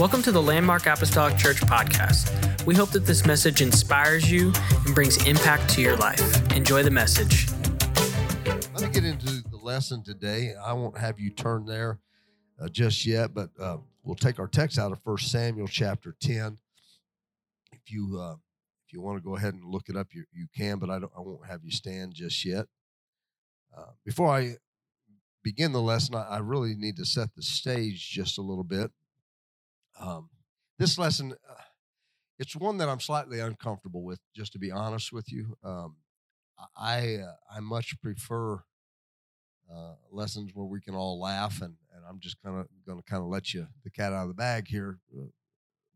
Welcome to the Landmark Apostolic Church podcast. We hope that this message inspires you and brings impact to your life. Enjoy the message. Let me get into the lesson today. I won't have you turn there uh, just yet, but uh, we'll take our text out of First Samuel chapter 10. If you uh, if you want to go ahead and look it up, you, you can, but I, don't, I won't have you stand just yet. Uh, before I begin the lesson, I, I really need to set the stage just a little bit. Um, this lesson, uh, it's one that I'm slightly uncomfortable with, just to be honest with you. Um, I uh, I much prefer uh, lessons where we can all laugh, and, and I'm just kind of going to kind of let you the cat out of the bag here uh,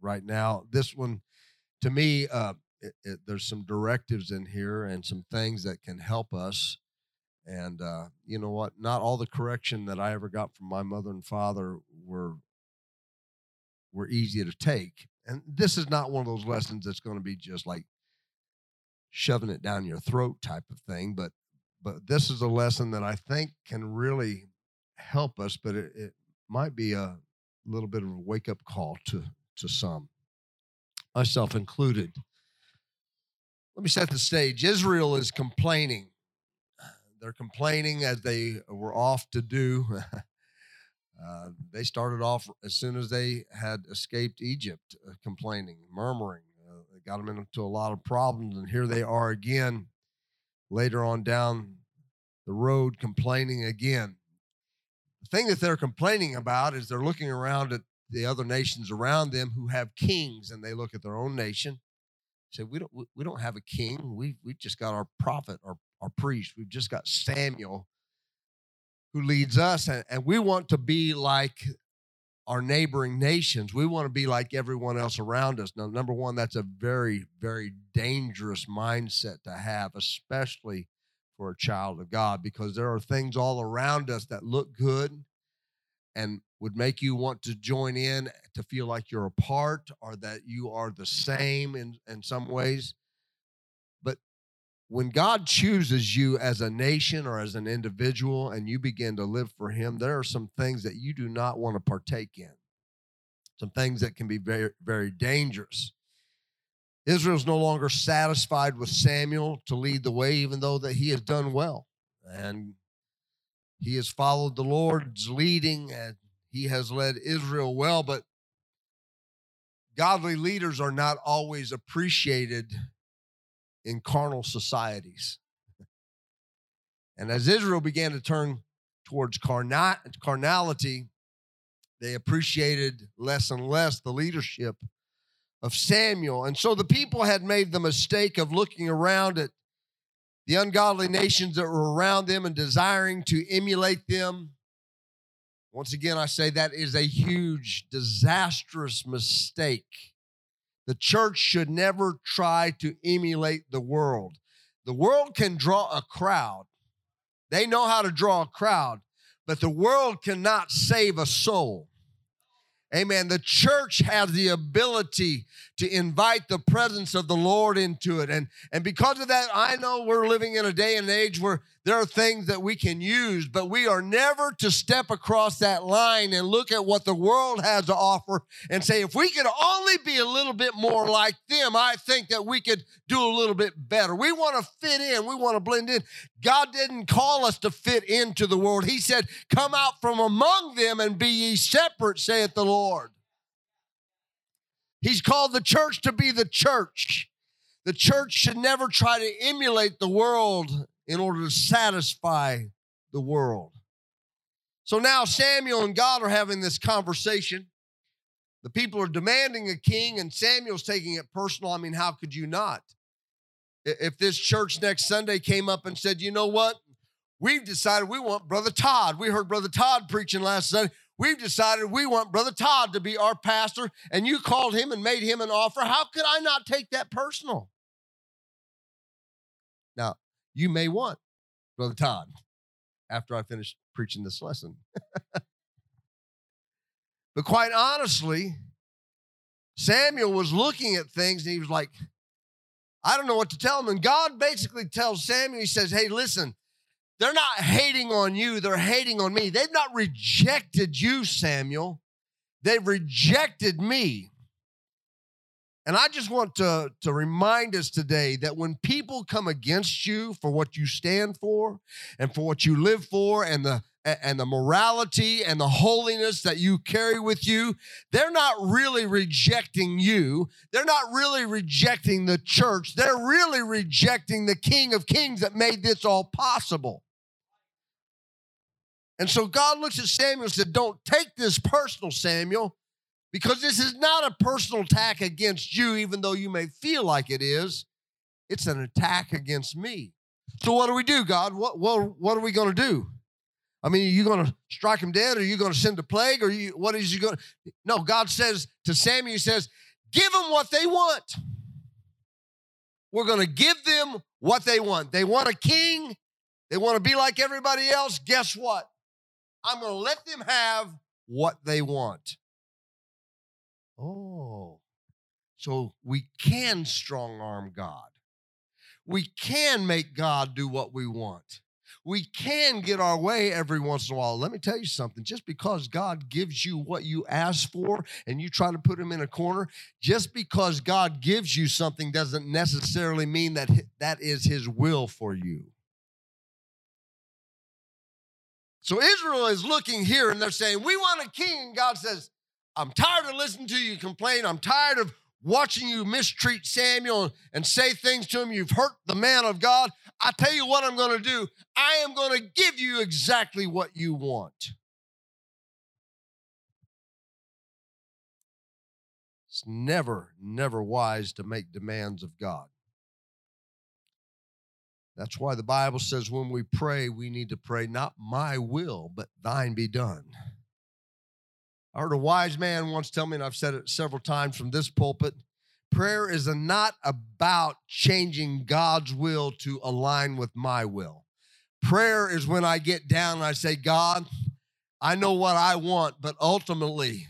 right now. This one, to me, uh, it, it, there's some directives in here and some things that can help us. And uh, you know what? Not all the correction that I ever got from my mother and father were were easy to take. And this is not one of those lessons that's going to be just like shoving it down your throat type of thing, but but this is a lesson that I think can really help us, but it, it might be a little bit of a wake up call to to some, myself included. Let me set the stage. Israel is complaining. They're complaining as they were off to do. Uh, they started off as soon as they had escaped Egypt, uh, complaining, murmuring. Uh, it got them into a lot of problems, and here they are again later on down the road complaining again. The thing that they're complaining about is they're looking around at the other nations around them who have kings, and they look at their own nation. Say, we don't we don't have a king. We we just got our prophet, our our priest. We've just got Samuel who leads us, and, and we want to be like our neighboring nations. We want to be like everyone else around us. Now, number one, that's a very, very dangerous mindset to have, especially for a child of God, because there are things all around us that look good and would make you want to join in to feel like you're a part or that you are the same in, in some ways when God chooses you as a nation or as an individual and you begin to live for Him, there are some things that you do not want to partake in, some things that can be very, very dangerous. Israel's no longer satisfied with Samuel to lead the way, even though that he has done well. And he has followed the Lord's leading and he has led Israel well, but godly leaders are not always appreciated in carnal societies. And as Israel began to turn towards carna- carnality, they appreciated less and less the leadership of Samuel. And so the people had made the mistake of looking around at the ungodly nations that were around them and desiring to emulate them. Once again, I say that is a huge, disastrous mistake. The church should never try to emulate the world. The world can draw a crowd, they know how to draw a crowd, but the world cannot save a soul. Amen. The church has the ability to invite the presence of the Lord into it. And, and because of that, I know we're living in a day and age where there are things that we can use, but we are never to step across that line and look at what the world has to offer and say, if we could only be a little bit more like them, I think that we could do a little bit better. We want to fit in, we want to blend in. God didn't call us to fit into the world. He said, Come out from among them and be ye separate, saith the Lord. He's called the church to be the church. The church should never try to emulate the world in order to satisfy the world. So now Samuel and God are having this conversation. The people are demanding a king, and Samuel's taking it personal. I mean, how could you not? If this church next Sunday came up and said, you know what? We've decided we want Brother Todd. We heard Brother Todd preaching last Sunday. We've decided we want Brother Todd to be our pastor, and you called him and made him an offer. How could I not take that personal? Now, you may want Brother Todd after I finish preaching this lesson. but quite honestly, Samuel was looking at things and he was like, I don't know what to tell him. And God basically tells Samuel, He says, Hey, listen, they're not hating on you, they're hating on me. They've not rejected you, Samuel. They've rejected me. And I just want to, to remind us today that when people come against you for what you stand for and for what you live for and the and the morality and the holiness that you carry with you, they're not really rejecting you. They're not really rejecting the church. They're really rejecting the King of Kings that made this all possible. And so God looks at Samuel and said, Don't take this personal, Samuel, because this is not a personal attack against you, even though you may feel like it is. It's an attack against me. So what do we do, God? What, what, what are we going to do? I mean, are you going to strike him dead? Or are you going to send a plague? Or you, what is you going to? No, God says to Samuel, He says, give them what they want. We're going to give them what they want. They want a king. They want to be like everybody else. Guess what? I'm going to let them have what they want. Oh, so we can strong arm God. We can make God do what we want. We can get our way every once in a while. Let me tell you something. Just because God gives you what you ask for and you try to put him in a corner, just because God gives you something doesn't necessarily mean that that is his will for you. So Israel is looking here and they're saying, We want a king. God says, I'm tired of listening to you complain. I'm tired of watching you mistreat Samuel and say things to him. You've hurt the man of God. I tell you what I'm going to do. I am going to give you exactly what you want. It's never, never wise to make demands of God. That's why the Bible says when we pray, we need to pray, not my will, but thine be done. I heard a wise man once tell me, and I've said it several times from this pulpit prayer is not about changing God's will to align with my will. Prayer is when I get down and I say, God, I know what I want, but ultimately,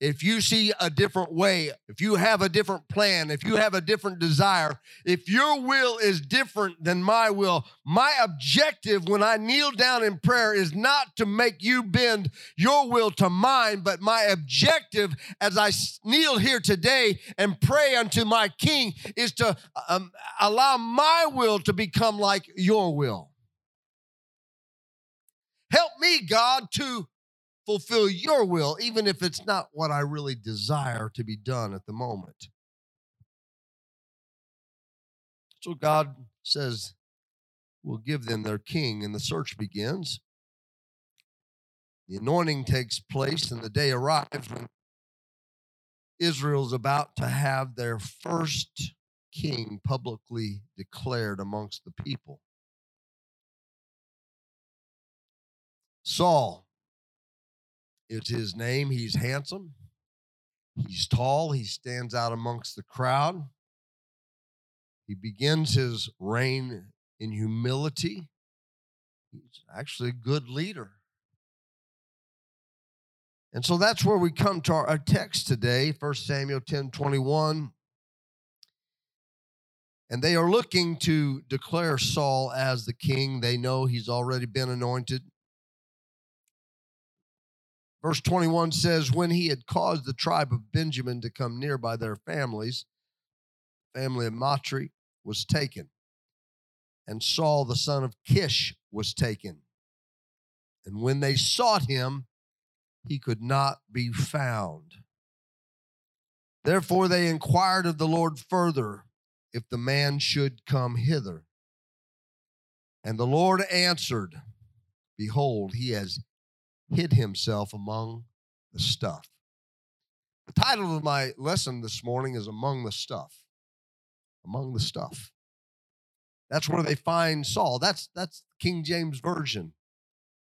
if you see a different way, if you have a different plan, if you have a different desire, if your will is different than my will, my objective when I kneel down in prayer is not to make you bend your will to mine, but my objective as I kneel here today and pray unto my King is to um, allow my will to become like your will. Help me, God, to fulfill your will, even if it's not what I really desire to be done at the moment. So God says, We'll give them their king, and the search begins. The anointing takes place, and the day arrives when Israel's about to have their first king publicly declared amongst the people. Saul it's his name. He's handsome. He's tall. He stands out amongst the crowd. He begins his reign in humility. He's actually a good leader. And so that's where we come to our, our text today, 1 Samuel 10 21. And they are looking to declare Saul as the king. They know he's already been anointed. Verse 21 says, When he had caused the tribe of Benjamin to come near by their families, family of Matri was taken, and Saul the son of Kish was taken. And when they sought him, he could not be found. Therefore they inquired of the Lord further if the man should come hither. And the Lord answered, Behold, he has hid himself among the stuff. The title of my lesson this morning is Among the Stuff. Among the Stuff. That's where they find Saul. That's that's King James Version.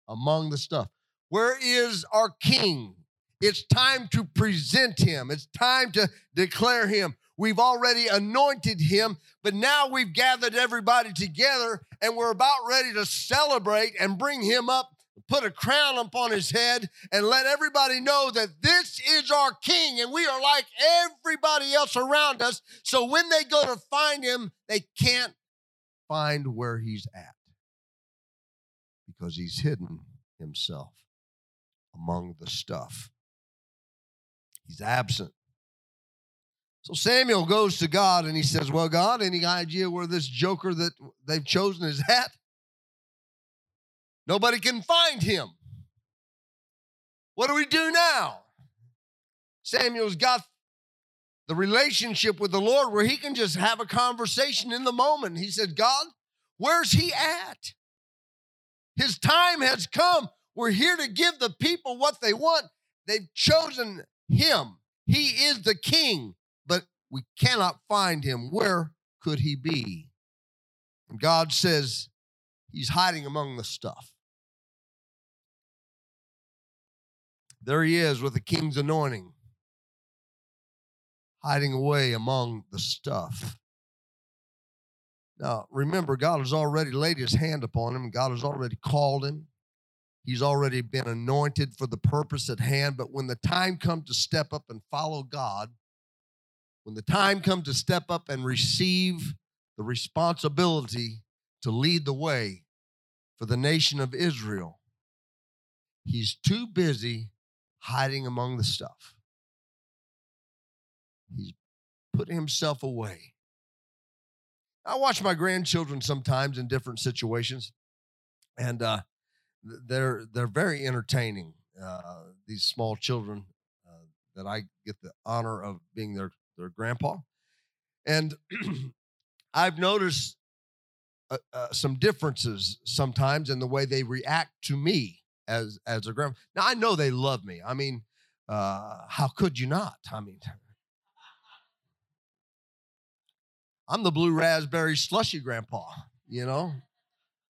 Among the stuff. Where is our king? It's time to present him. It's time to declare him. We've already anointed him, but now we've gathered everybody together and we're about ready to celebrate and bring him up put a crown upon his head and let everybody know that this is our king and we are like everybody else around us. So when they go to find him, they can't find where he's at because he's hidden himself among the stuff. He's absent. So Samuel goes to God and he says, Well, God, any idea where this joker that they've chosen is at? Nobody can find him. What do we do now? Samuel's got the relationship with the Lord where he can just have a conversation in the moment. He said, God, where's he at? His time has come. We're here to give the people what they want. They've chosen him. He is the king, but we cannot find him. Where could he be? And God says, He's hiding among the stuff. There he is with the king's anointing hiding away among the stuff. Now, remember, God has already laid his hand upon him, God has already called him. He's already been anointed for the purpose at hand. But when the time comes to step up and follow God, when the time comes to step up and receive the responsibility to lead the way for the nation of Israel, he's too busy hiding among the stuff. He's putting himself away. I watch my grandchildren sometimes in different situations, and uh, they're they're very entertaining. Uh, these small children uh, that I get the honor of being their their grandpa, and I've noticed uh, uh, some differences sometimes in the way they react to me as as a grandpa. Now I know they love me. I mean, uh, how could you not? I mean, I'm the blue raspberry slushy grandpa, you know.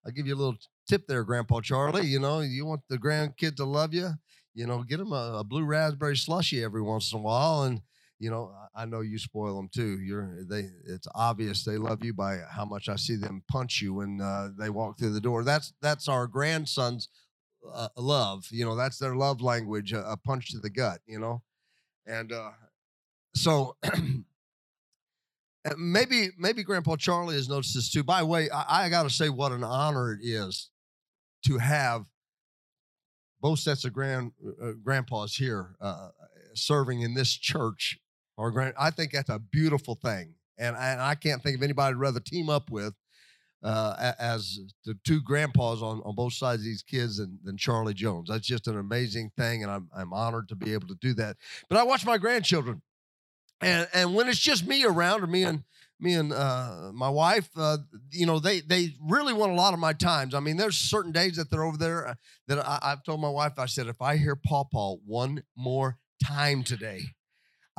I'll give you a little tip there, Grandpa Charlie. You know, you want the grandkid to love you, you know, get them a, a blue raspberry slushy every once in a while. And, you know, I know you spoil them too. You're they. It's obvious they love you by how much I see them punch you when uh, they walk through the door. That's that's our grandsons' uh, love. You know, that's their love language. A, punch to the gut. You know, and uh, so maybe maybe Grandpa Charlie has noticed this too. By the way, I, I got to say what an honor it is to have both sets of grand uh, uh, grandpas here uh, serving in this church. Or grand, I think that's a beautiful thing, and, and I can't think of anybody I'd rather team up with uh, as the two grandpas on, on both sides of these kids than, than Charlie Jones. That's just an amazing thing, and I'm I'm honored to be able to do that. But I watch my grandchildren and and when it's just me around or me and me and uh, my wife, uh, you know, they they really want a lot of my times. I mean, there's certain days that they're over there uh, that I, have told my wife. I said, if I hear Paw Paw one more time today,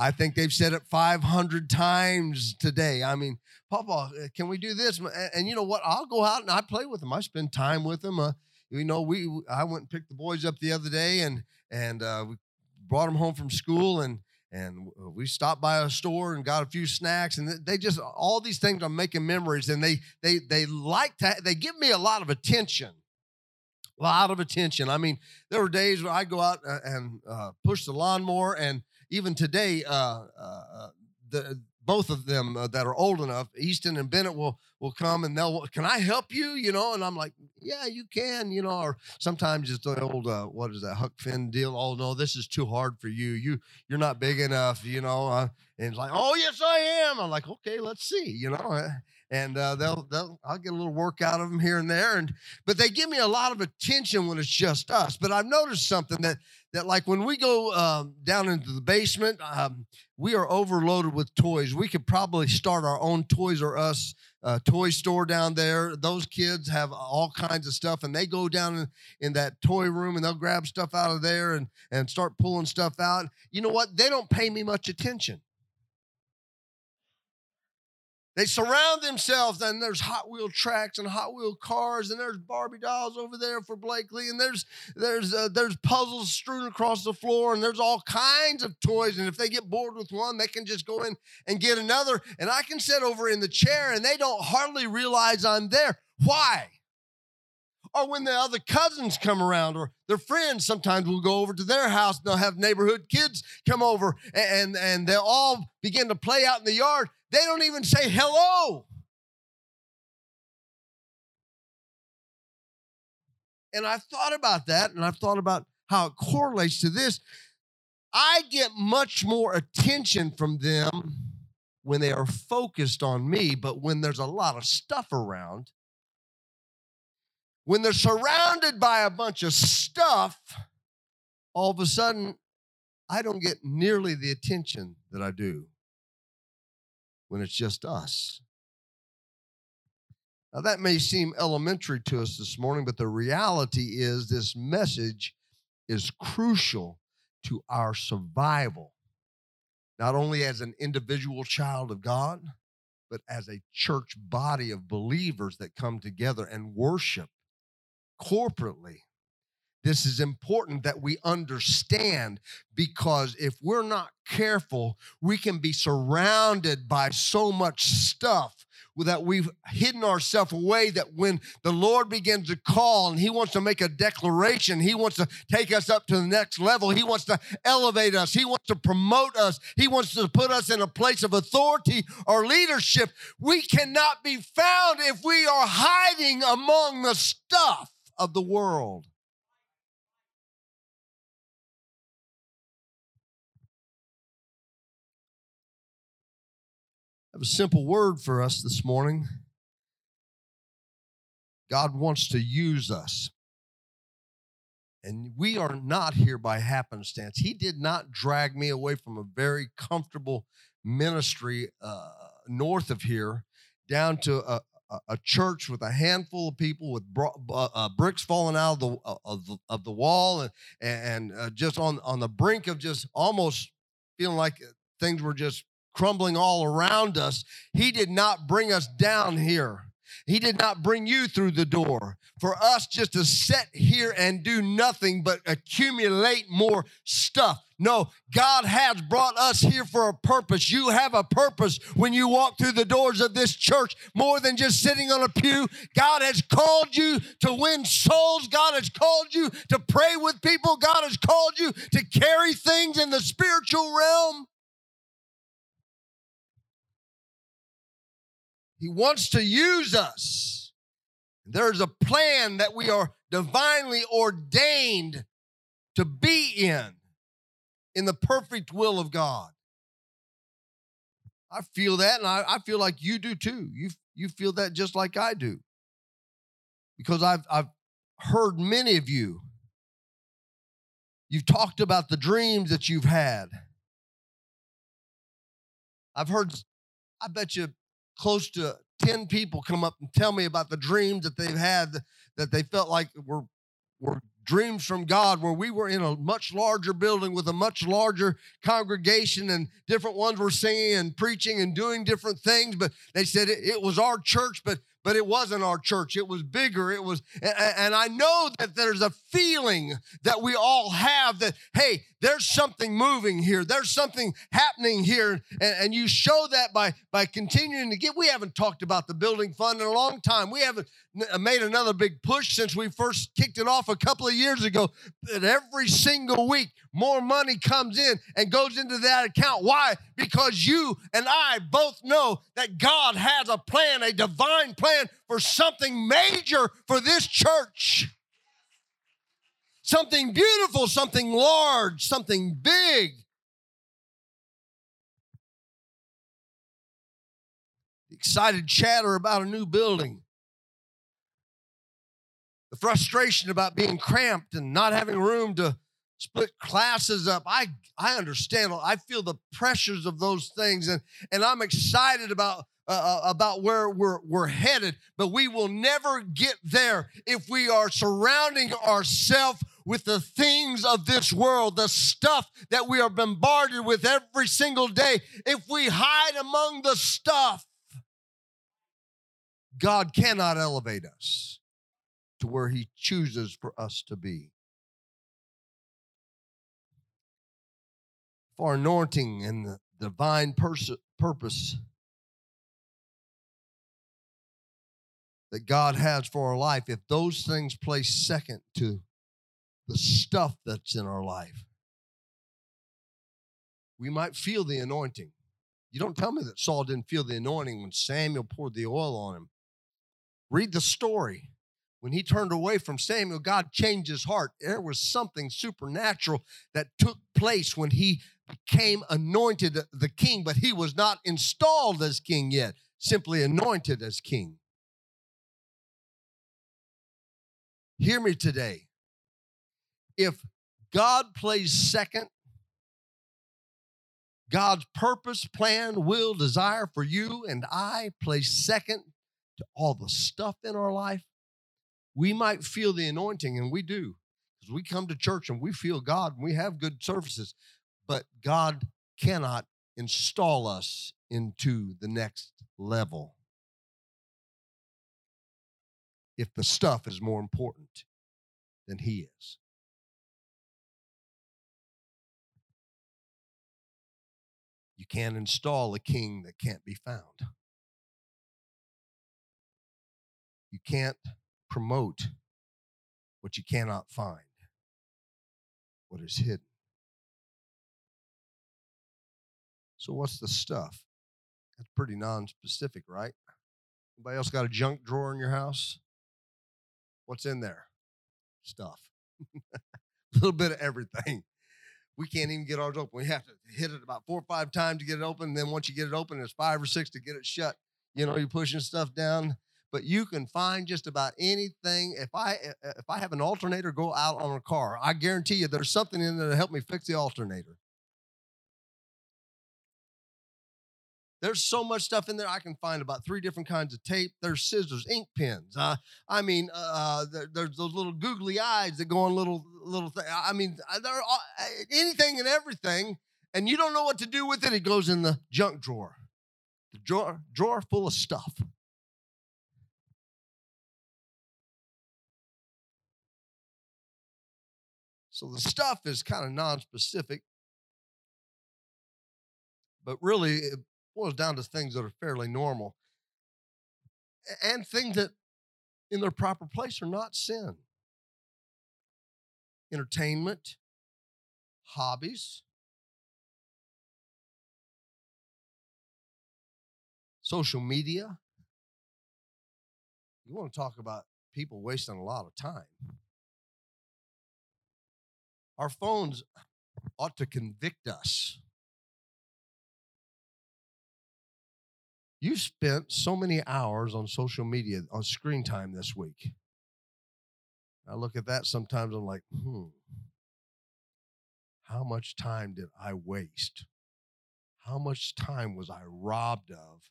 I think they've said it 500 times today. I mean, uh, can we do this? And, and, you know what? I'll go out and I play with them. I spend time with them. Uh, you know, we I went and picked the boys up the other day and and uh, we brought them home from school and and uh, we stopped by a store and got a few snacks and they just all these things are making memories and they they they like to they give me a lot of attention a lot of attention i mean there were days where i go out uh, and uh, push the lawnmower and even today uh, uh, uh the both of them uh, that are old enough, Easton and Bennett will will come and they'll, can I help you? You know, and I'm like, yeah, you can. You know, or sometimes it's the old uh, what is that Huck Finn deal? Oh no, this is too hard for you. You you're not big enough. You know, uh, and it's like, oh yes, I am. I'm like, okay, let's see. You know, eh, and uh, they'll they'll I'll get a little work out of them here and there, and but they give me a lot of attention when it's just us. But I've noticed something that that like when we go um, down into the basement, um, we are overloaded with toys. We could probably start our own Toys R Us uh, toy store down there. Those kids have all kinds of stuff, and they go down in, in that toy room and they'll grab stuff out of there and and start pulling stuff out. You know what? They don't pay me much attention. They surround themselves, and there's Hot Wheel tracks and Hot Wheel cars, and there's Barbie dolls over there for Blakely, and there's there's uh, there's puzzles strewn across the floor, and there's all kinds of toys. And if they get bored with one, they can just go in and get another. And I can sit over in the chair, and they don't hardly realize I'm there. Why? or when the other cousins come around or their friends sometimes will go over to their house and they'll have neighborhood kids come over and and they'll all begin to play out in the yard they don't even say hello. And i've thought about that and i've thought about how it correlates to this. I get much more attention from them when they are focused on me, but when there's a lot of stuff around, when they're surrounded by a bunch of stuff, all of a sudden, I don't get nearly the attention that I do when it's just us. Now, that may seem elementary to us this morning, but the reality is this message is crucial to our survival, not only as an individual child of God, but as a church body of believers that come together and worship corporately. This is important that we understand because if we're not careful, we can be surrounded by so much stuff that we've hidden ourselves away that when the Lord begins to call and He wants to make a declaration, He wants to take us up to the next level, He wants to elevate us, He wants to promote us, He wants to put us in a place of authority or leadership, we cannot be found if we are hiding among the stuff of the world. Have a simple word for us this morning. God wants to use us. And we are not here by happenstance. He did not drag me away from a very comfortable ministry uh, north of here down to a, a, church with a handful of people with bro- uh, bricks falling out of the, uh, of the, of the wall and, and uh, just on, on the brink of just almost feeling like things were just crumbling all around us. He did not bring us down here. He did not bring you through the door for us just to sit here and do nothing but accumulate more stuff. No, God has brought us here for a purpose. You have a purpose when you walk through the doors of this church more than just sitting on a pew. God has called you to win souls. God has called you to pray with people. God has called you to carry things in the spiritual realm. He wants to use us. There's a plan that we are divinely ordained to be in, in the perfect will of God. I feel that, and I, I feel like you do too. You, you feel that just like I do. Because I've, I've heard many of you, you've talked about the dreams that you've had. I've heard, I bet you close to 10 people come up and tell me about the dreams that they've had that they felt like were, were dreams from God, where we were in a much larger building with a much larger congregation, and different ones were singing and preaching and doing different things. But they said it, it was our church, but but it wasn't our church. It was bigger. It was, and I know that there's a feeling that we all have that, hey, there's something moving here. There's something happening here. And, and you show that by, by continuing to get, we haven't talked about the building fund in a long time. We haven't uh, made another big push since we first kicked it off a couple of years ago. That every single week, more money comes in and goes into that account. Why? Because you and I both know that God has a plan, a divine plan for something major for this church. Something beautiful, something large, something big. Excited chatter about a new building the frustration about being cramped and not having room to split classes up. I I understand. I feel the pressures of those things, and and I'm excited about. Uh, uh, about where we're, we're headed, but we will never get there if we are surrounding ourselves with the things of this world, the stuff that we are bombarded with every single day. If we hide among the stuff, God cannot elevate us to where He chooses for us to be. For anointing and the divine pers- purpose that God has for our life, if those things place second to the stuff that's in our life, we might feel the anointing. You don't tell me that Saul didn't feel the anointing when Samuel poured the oil on him. Read the story. when he turned away from Samuel, God changed his heart. There was something supernatural that took place when he became anointed the king, but he was not installed as king yet, simply anointed as king. Hear me today. If God plays second, God's purpose, plan, will, desire for you and I place second to all the stuff in our life, we might feel the anointing, and we do. Because we come to church and we feel God and we have good services, but God cannot install us into the next level if the stuff is more important than He is. Can't install a king that can't be found. You can't promote what you cannot find, what is hidden. So, what's the stuff? That's pretty non specific, right? Anybody else got a junk drawer in your house? What's in there? Stuff. a little bit of everything. We can't even get ours open. We have to hit it about four or five times to get it open. And then once you get it open, it's five or six to get it shut. You know, you're pushing stuff down but you can find just about anything. If I if I have an alternator go out on a car, I guarantee you there's something in there to help me fix the alternator. There's so much stuff in there. I can find about three different kinds of tape. There's scissors, ink pens. Uh, I mean, uh, there, there's those little googly eyes that go on little little thing. I mean, uh, there are anything and everything, and you don't know what to do with it. It goes in the junk drawer, the drawer drawer full of stuff. So the stuff is kind of non-specific, but really boils down to things that are fairly normal and things that in their proper place are not sin. Entertainment, hobbies, social media. You want to talk about people wasting a lot of time. Our phones ought to convict us. You spent so many hours on social media, on screen time this week. I look at that sometimes, I'm like, hmm, how much time did I waste? How much time was I robbed of?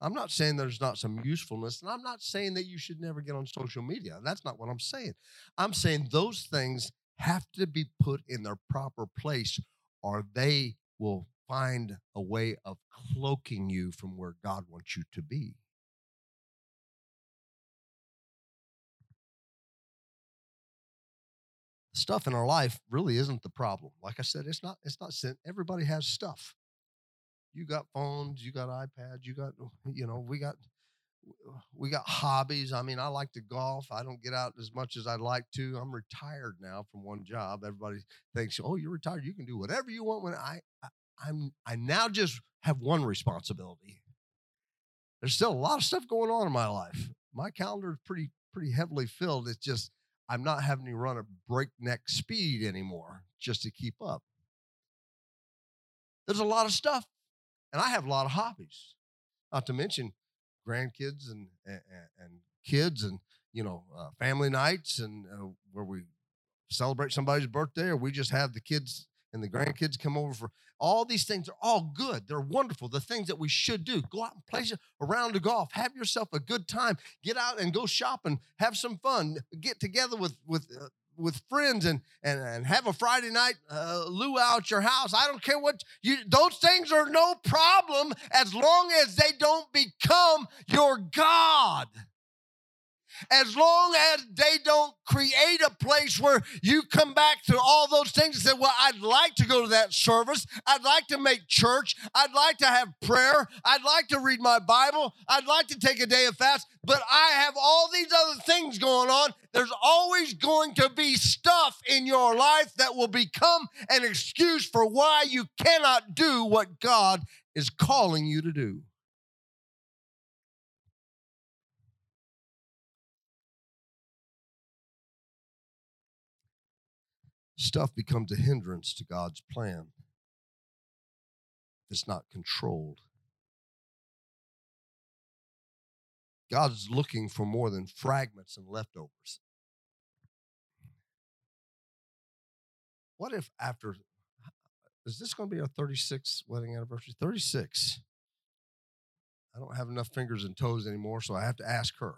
I'm not saying there's not some usefulness, and I'm not saying that you should never get on social media. That's not what I'm saying. I'm saying those things have to be put in their proper place, or they will find a way of cloaking you from where God wants you to be. Stuff in our life really isn't the problem. Like I said, it's not it's not sin. Everybody has stuff. You got phones, you got iPads, you got you know, we got we got hobbies. I mean, I like to golf. I don't get out as much as I'd like to. I'm retired now from one job. Everybody thinks, "Oh, you're retired. You can do whatever you want." When I, I I'm I now just have one responsibility. There's still a lot of stuff going on in my life. My calendar is pretty pretty heavily filled. It's just I'm not having to run at breakneck speed anymore just to keep up. There's a lot of stuff, and I have a lot of hobbies. Not to mention, grandkids and, and, and kids and you know uh, family nights and uh, where we celebrate somebody's birthday or we just have the kids and the grandkids come over for all these things are all good they're wonderful the things that we should do go out and play around the golf have yourself a good time get out and go shopping have some fun get together with with uh, with friends and and, and have a Friday night uh, luau at your house. I don't care what you. Those things are no problem as long as they don't become your God as long as they don't create a place where you come back to all those things and say, Well, I'd like to go to that service. I'd like to make church. I'd like to have prayer. I'd like to read my Bible. I'd like to take a day of fast, but I have all these other things going on. There's always going to be stuff in your life that will become an excuse for why you cannot do what God is calling you to do. Stuff becomes a hindrance to God's plan. It's not controlled. God's looking for more than fragments and leftovers. What if after, is this going to be our 36th wedding anniversary? 36. I don't have enough fingers and toes anymore, so I have to ask her.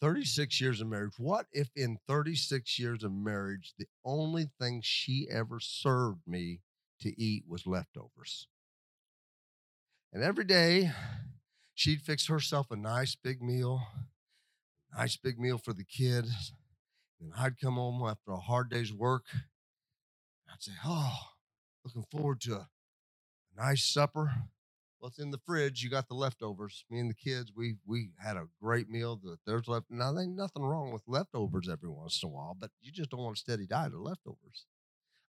36 years of marriage. What if in 36 years of marriage, the only thing she ever served me to eat was leftovers? And every day, she'd fix herself a nice big meal, nice big meal for the kids. And I'd come home after a hard day's work. I'd say, Oh, looking forward to a nice supper what's in the fridge. You got the leftovers. Me and the kids, we we had a great meal. There's left. Now, there ain't nothing wrong with leftovers every once in a while, but you just don't want a steady diet of leftovers.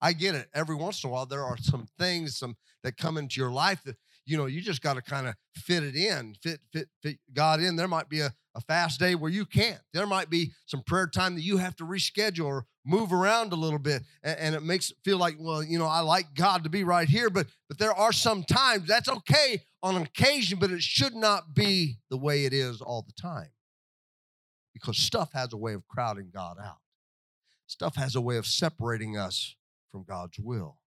I get it. Every once in a while, there are some things some that come into your life that you know you just got to kind of fit it in, fit fit fit God in. There might be a, a fast day where you can't. There might be some prayer time that you have to reschedule or move around a little bit, and, and it makes it feel like, well, you know, I like God to be right here, but but there are some times that's okay on occasion, but it should not be the way it is all the time, because stuff has a way of crowding God out. Stuff has a way of separating us from God's will.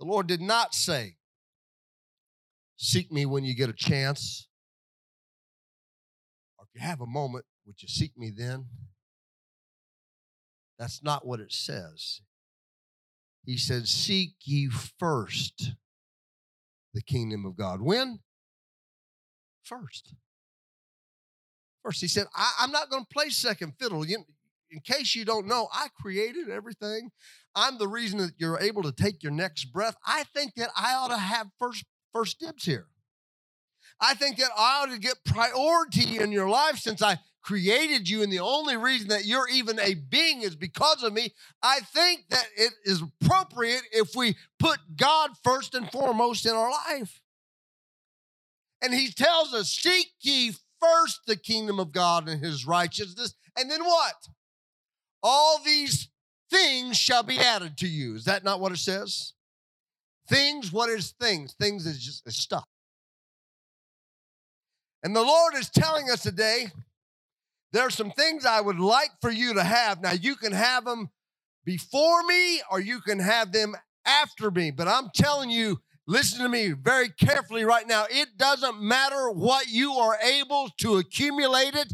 The Lord did not say, Seek me when you get a chance. Or if you have a moment, would you seek me then? That's not what it says. He said, Seek ye first the kingdom of God. When? First. First, he said, I, am not going to play second fiddle. You, in case you don't know, I created everything. I'm the reason that you're able to take your next breath. I think that I ought to have first first dibs here. I think that I ought to get priority in your life since I created you, and the only reason that you're even a being is because of me. I think that it is appropriate if we put God first and foremost in our life. And he tells us, Seek ye first the kingdom of God and his righteousness, and then what? All these things shall be added to you. Is that not what it says? Things, what is things? Things is just is stuff. And the Lord is telling us today there are some things I would like for you to have. Now, you can have them before me or you can have them after me, but I'm telling you, listen to me very carefully right now. It doesn't matter what you are able to accumulate it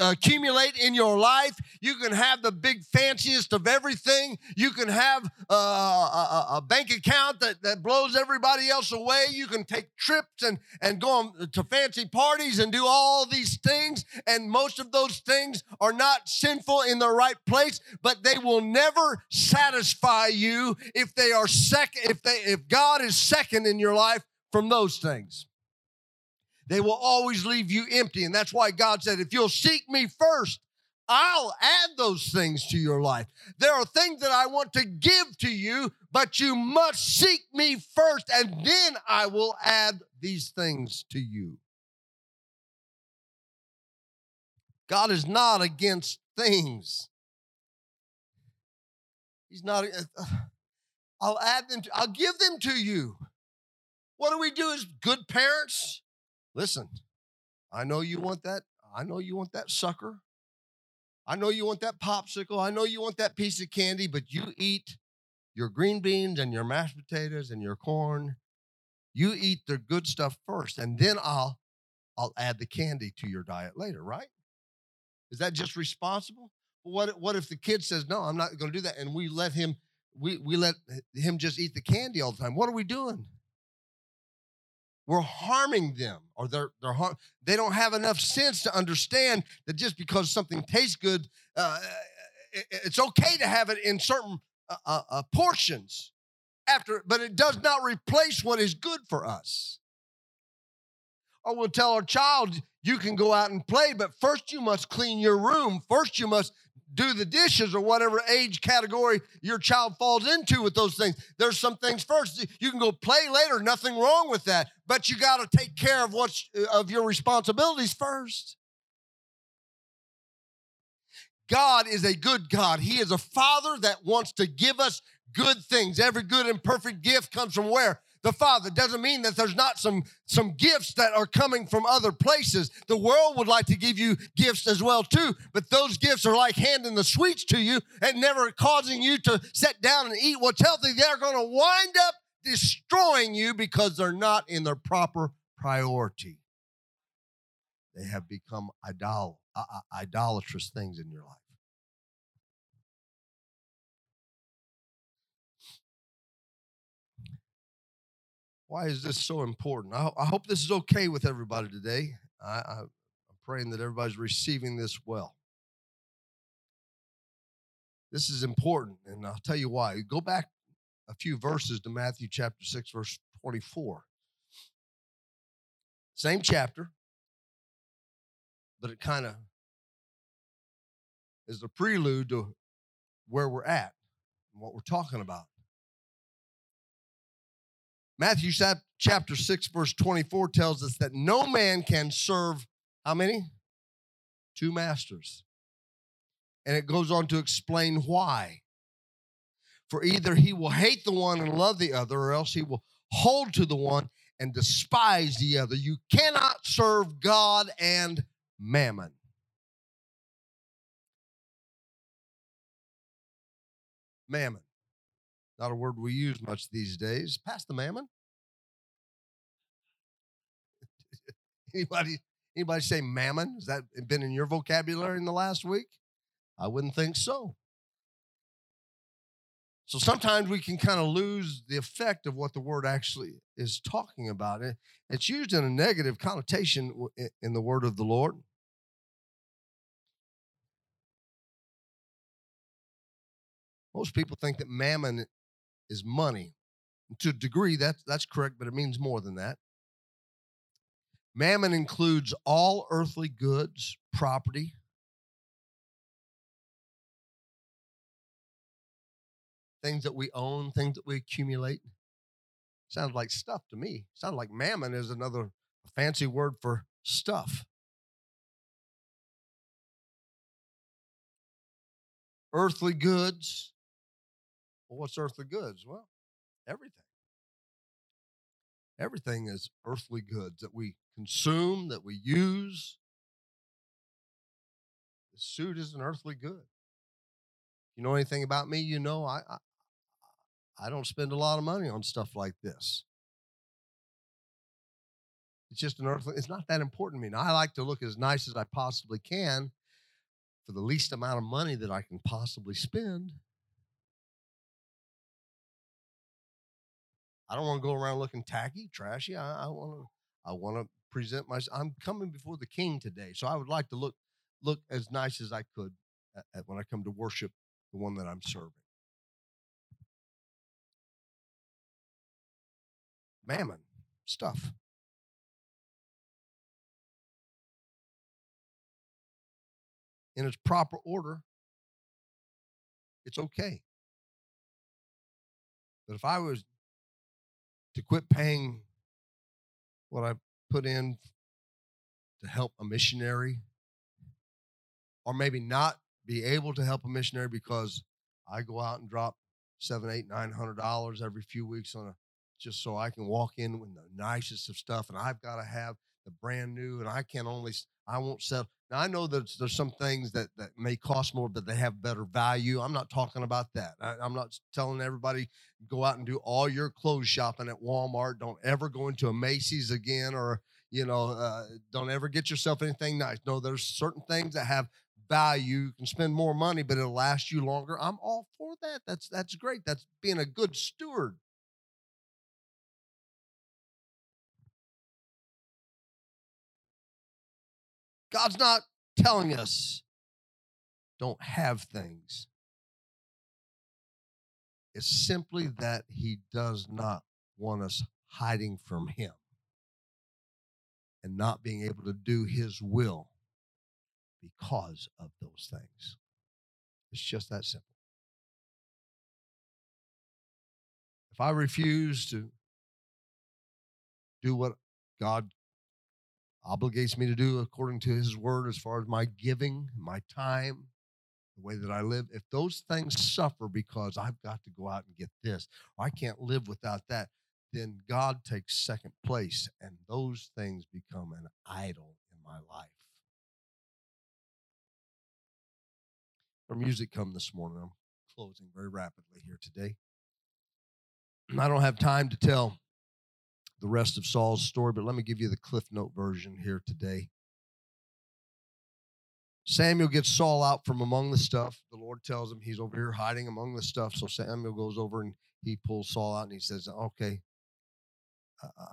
accumulate in your life. You can have the big fanciest of everything. You can have uh, a, a, bank account that, that blows everybody else away. You can take trips and, and go on to fancy parties and do all these things. And most of those things are not sinful in the right place, but they will never satisfy you if they are second, if they if God is second in your life from those things. They will always leave you empty. And that's why God said, if you'll seek me first, I'll add those things to your life. There are things that I want to give to you, but you must seek me first, and then I will add these things to you. God is not against things. He's not, uh, I'll add them, to, I'll give them to you. What do we do as good parents? Listen, I know you want that. I know you want that sucker. I know you want that popsicle. I know you want that piece of candy, but you eat your green beans and your mashed potatoes and your corn. You eat the good stuff first, and then I'll I'll add the candy to your diet later, right? Is that just responsible? What what if the kid says, "No, I'm not going to do that," and we let him we we let him just eat the candy all the time? What are we doing? We're harming them or they're, they're har- they don't have enough sense to understand that just because something tastes good uh, it, it's okay to have it in certain uh, uh, uh, portions after but it does not replace what is good for us. Or we'll tell our child you can go out and play but first you must clean your room. First you must do the dishes or whatever age category your child falls into with those things. There's some things first. You can go play later, nothing wrong with that, but you got to take care of what's of your responsibilities first. God is a good God. He is a father that wants to give us good things. Every good and perfect gift comes from where? The Father. Doesn't mean that there's not some, some gifts that are coming from other places. The world would like to give you gifts as well, too, but those gifts are like handing the sweets to you and never causing you to sit down and eat what's healthy. They're going to wind up destroying you because they're not in their proper priority. They have become idol, idolatrous things in your life. Why is this so important? I, I hope this is okay with everybody today. I, I, I'm praying that everybody's receiving this well. This is important, and I'll tell you why. Go back a few verses to Matthew chapter 6, verse 24. Same chapter, but it kind of is the prelude to where we're at and what we're talking about. Matthew chapter 6, verse 24 tells us that no man can serve how many? Two masters. And it goes on to explain why. For either he will hate the one and love the other, or else he will hold to the one and despise the other. You cannot serve God and mammon. Mammon. Not a word we use much these days. Pass the mammon. Anybody anybody say mammon? Has that been in your vocabulary in the last week? I wouldn't think so. So sometimes we can kind of lose the effect of what the word actually is talking about. It, It's used in a negative connotation in the word of the Lord. Most people think that mammon is money. To a degree, that's, that's correct, but it means more than that. Mammon includes all earthly goods, property, things that we own, things that we accumulate. Sounds like stuff to me. Sounds like mammon is another fancy word for stuff. Earthly goods, well, what's earthly goods? Well, everything. Everything is earthly goods that we consume, that we use. The suit is an earthly good. If You know anything about me? You know I, I I don't spend a lot of money on stuff like this. It's just an earthly, it's not that important to me. Now, I like to look as nice as I possibly can for the least amount of money that I can possibly spend. I don't want to go around looking tacky, trashy. I, I want to I want to present myself. I'm coming before the King today, so I would like to look look as nice as I could at, at when I come to worship the one that I'm serving. Mammon stuff. In its proper order, it's okay. But if I was to quit paying what I put in to help a missionary, or maybe not be able to help a missionary because I go out and drop seven, eight, nine hundred dollars every few weeks on a just so I can walk in with the nicest of stuff, and I've got to have the brand new, and I can only I won't sell. Now I know that there's some things that that may cost more, but they have better value. I'm not talking about that. I, I'm not telling everybody go out and do all your clothes shopping at Walmart. Don't ever go into a Macy's again, or you know, uh, don't ever get yourself anything nice. No, there's certain things that have value. You can spend more money, but it'll last you longer. I'm all for that. That's that's great. That's being a good steward. God's not telling us don't have things. It's simply that He does not want us hiding from Him and not being able to do His will because of those things. It's just that simple. If I refuse to do what God obligates me to do according to his word as far as my giving, my time, the way that I live, if those things suffer because I've got to go out and get this, or I can't live without that, then God takes second place and those things become an idol in my life. Our music come this morning. I'm closing very rapidly here today. I don't have time to tell the rest of Saul's story, but let me give you the Cliff Note version here today. Samuel gets Saul out from among the stuff. The Lord tells him he's over here hiding among the stuff. So Samuel goes over and he pulls Saul out and he says, Okay,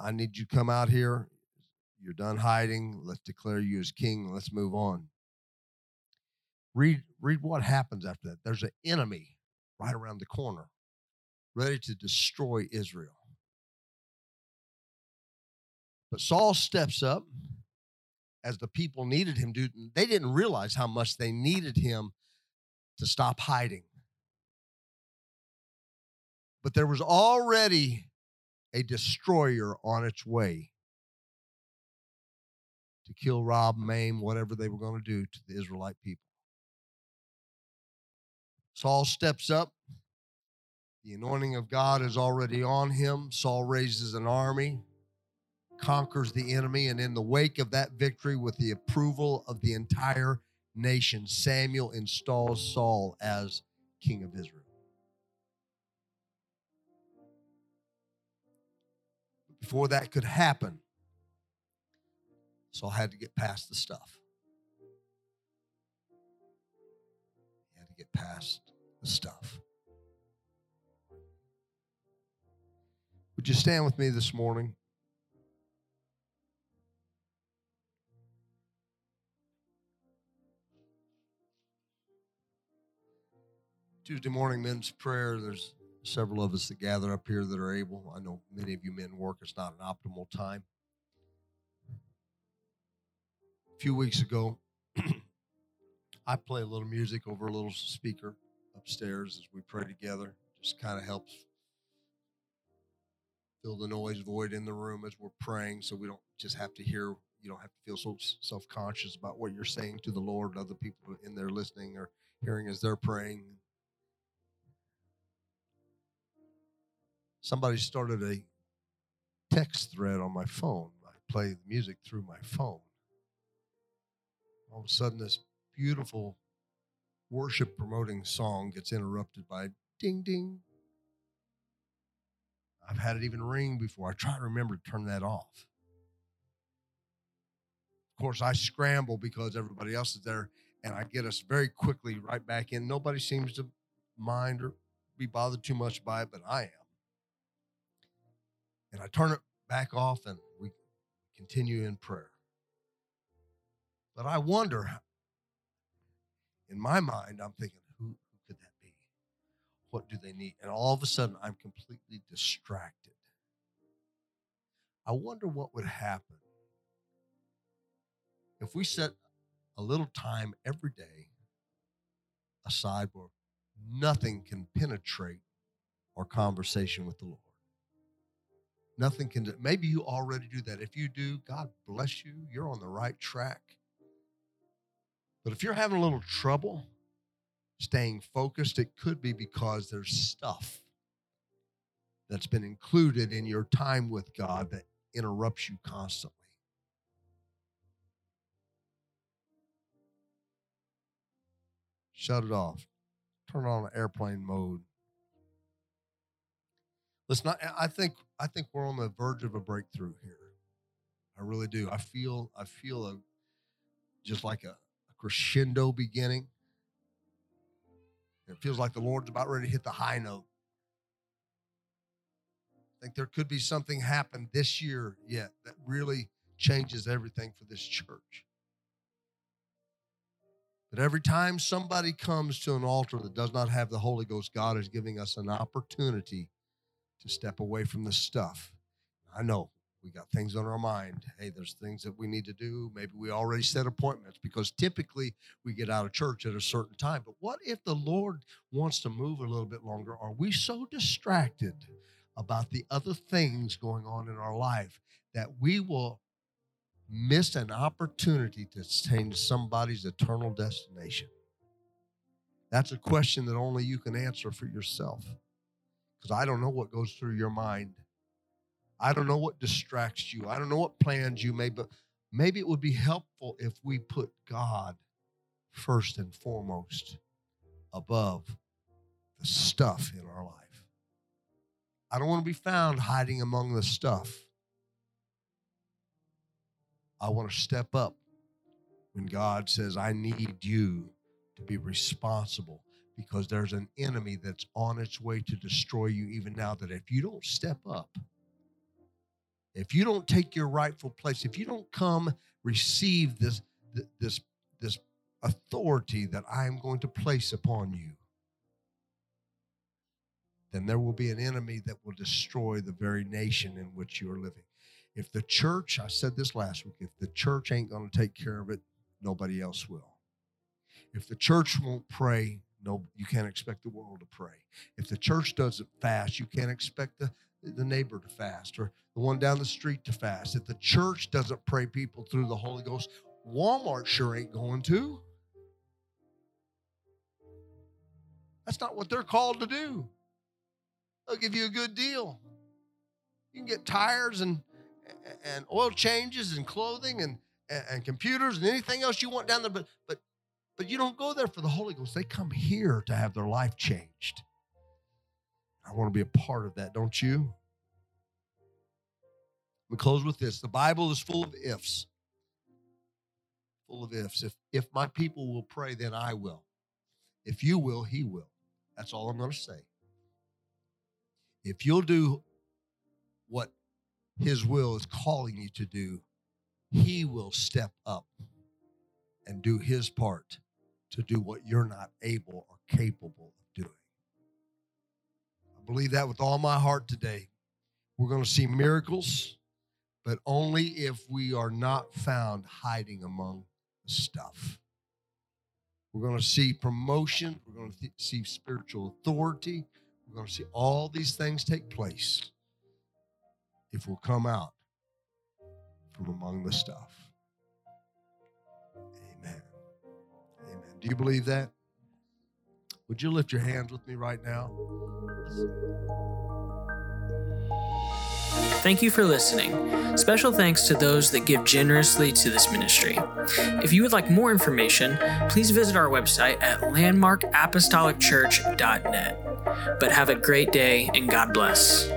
I need you to come out here. You're done hiding. Let's declare you as king. Let's move on. Read, read what happens after that. There's an enemy right around the corner, ready to destroy Israel. But Saul steps up as the people needed him to. They didn't realize how much they needed him to stop hiding. But there was already a destroyer on its way to kill, rob, maim, whatever they were going to do to the Israelite people. Saul steps up. The anointing of God is already on him. Saul raises an army conquers the enemy. And in the wake of that victory, with the approval of the entire nation, Samuel installs Saul as king of Israel. Before that could happen, Saul had to get past the stuff. He had to get past the stuff. Would you stand with me this morning? Tuesday morning men's prayer, there's several of us that gather up here that are able. I know many of you men work, it's not an optimal time. A few weeks ago, I play a little music over a little speaker upstairs as we pray together. Just kind of helps fill the noise void in the room as we're praying so we don't just have to hear you don't have to feel so self-conscious about what you're saying to the lord and other people in there listening or hearing as they're praying somebody started a text thread on my phone. I play music through my phone. All of a sudden, this beautiful worship promoting song gets interrupted by ding ding. I've had it even ring before. I try to remember to turn that off. Of course, I scramble because everybody else is there, and I get us very quickly right back in. Nobody seems to mind or be bothered too much by it, but I am and I turn it back off and we continue in prayer. But I wonder, in my mind, I'm thinking, who, who could that be? What do they need? And all of a sudden, I'm completely distracted. I wonder what would happen if we set a little time every day aside where nothing can penetrate our conversation with the Lord. Nothing can do. Maybe you already do that. If you do, God bless you. You're on the right track. But if you're having a little trouble staying focused, it could be because there's stuff that's been included in your time with God that interrupts you constantly. Shut it off. Turn on airplane mode. Listen, I, I think I think we're on the verge of a breakthrough here. I really do. I feel I feel a just like a, a crescendo beginning. It feels like the Lord's about ready to hit the high note. I think there could be something happen this year yet that really changes everything for this church. But every time somebody comes to an altar that does not have the Holy Ghost, God is giving us an opportunity to step away from the stuff. I know we got things on our mind. Hey, there's things that we need to do. Maybe we already set appointments because typically we get out of church at a certain time. But what if the Lord wants to move a little bit longer? Are we so distracted about the other things going on in our life that we will miss an opportunity to change somebody's eternal destination? That's a question that only you can answer for yourself. Because I don't know what goes through your mind. I don't know what distracts you. I don't know what plans you may, but maybe it would be helpful if we put God first and foremost above the stuff in our life. I don't want to be found hiding among the stuff. I want to step up when God says, I need you to be responsible because there's an enemy that's on its way to destroy you even now. That if you don't step up, if you don't take your rightful place, if you don't come receive this, this, this authority that I am going to place upon you, then there will be an enemy that will destroy the very nation in which you are living. If the church, I said this last week, if the church ain't going to take care of it, nobody else will. If the church won't pray, no, you can't expect the world to pray. If the church doesn't fast, you can't expect the, the neighbor to fast or the one down the street to fast. If the church doesn't pray people through the Holy Ghost, Walmart sure ain't going to. That's not what they're called to do. They'll give you a good deal. You can get tires and and oil changes and clothing and, and, computers and anything else you want down there, but but but you don't go there for the Holy Ghost. They come here to have their life changed. I want to be a part of that, don't you? We close with this. The Bible is full of ifs. Full of ifs. If if my people will pray, then I will. If you will, he will. That's all I'm going to say. If you'll do what his will is calling you to do, he will step up and do his part to do what you're not able or capable of doing. I believe that with all my heart today. We're going to see miracles, but only if we are not found hiding among the stuff. We're going to see promotion, we're going to th- see spiritual authority, we're going to see all these things take place if we'll come out from among the stuff. Do you believe that? Would you lift your hands with me right now? Thank you for listening. Special thanks to those that give generously to this ministry. If you would like more information, please visit our website at landmarkapostolicchurch.net. But have a great day and God bless.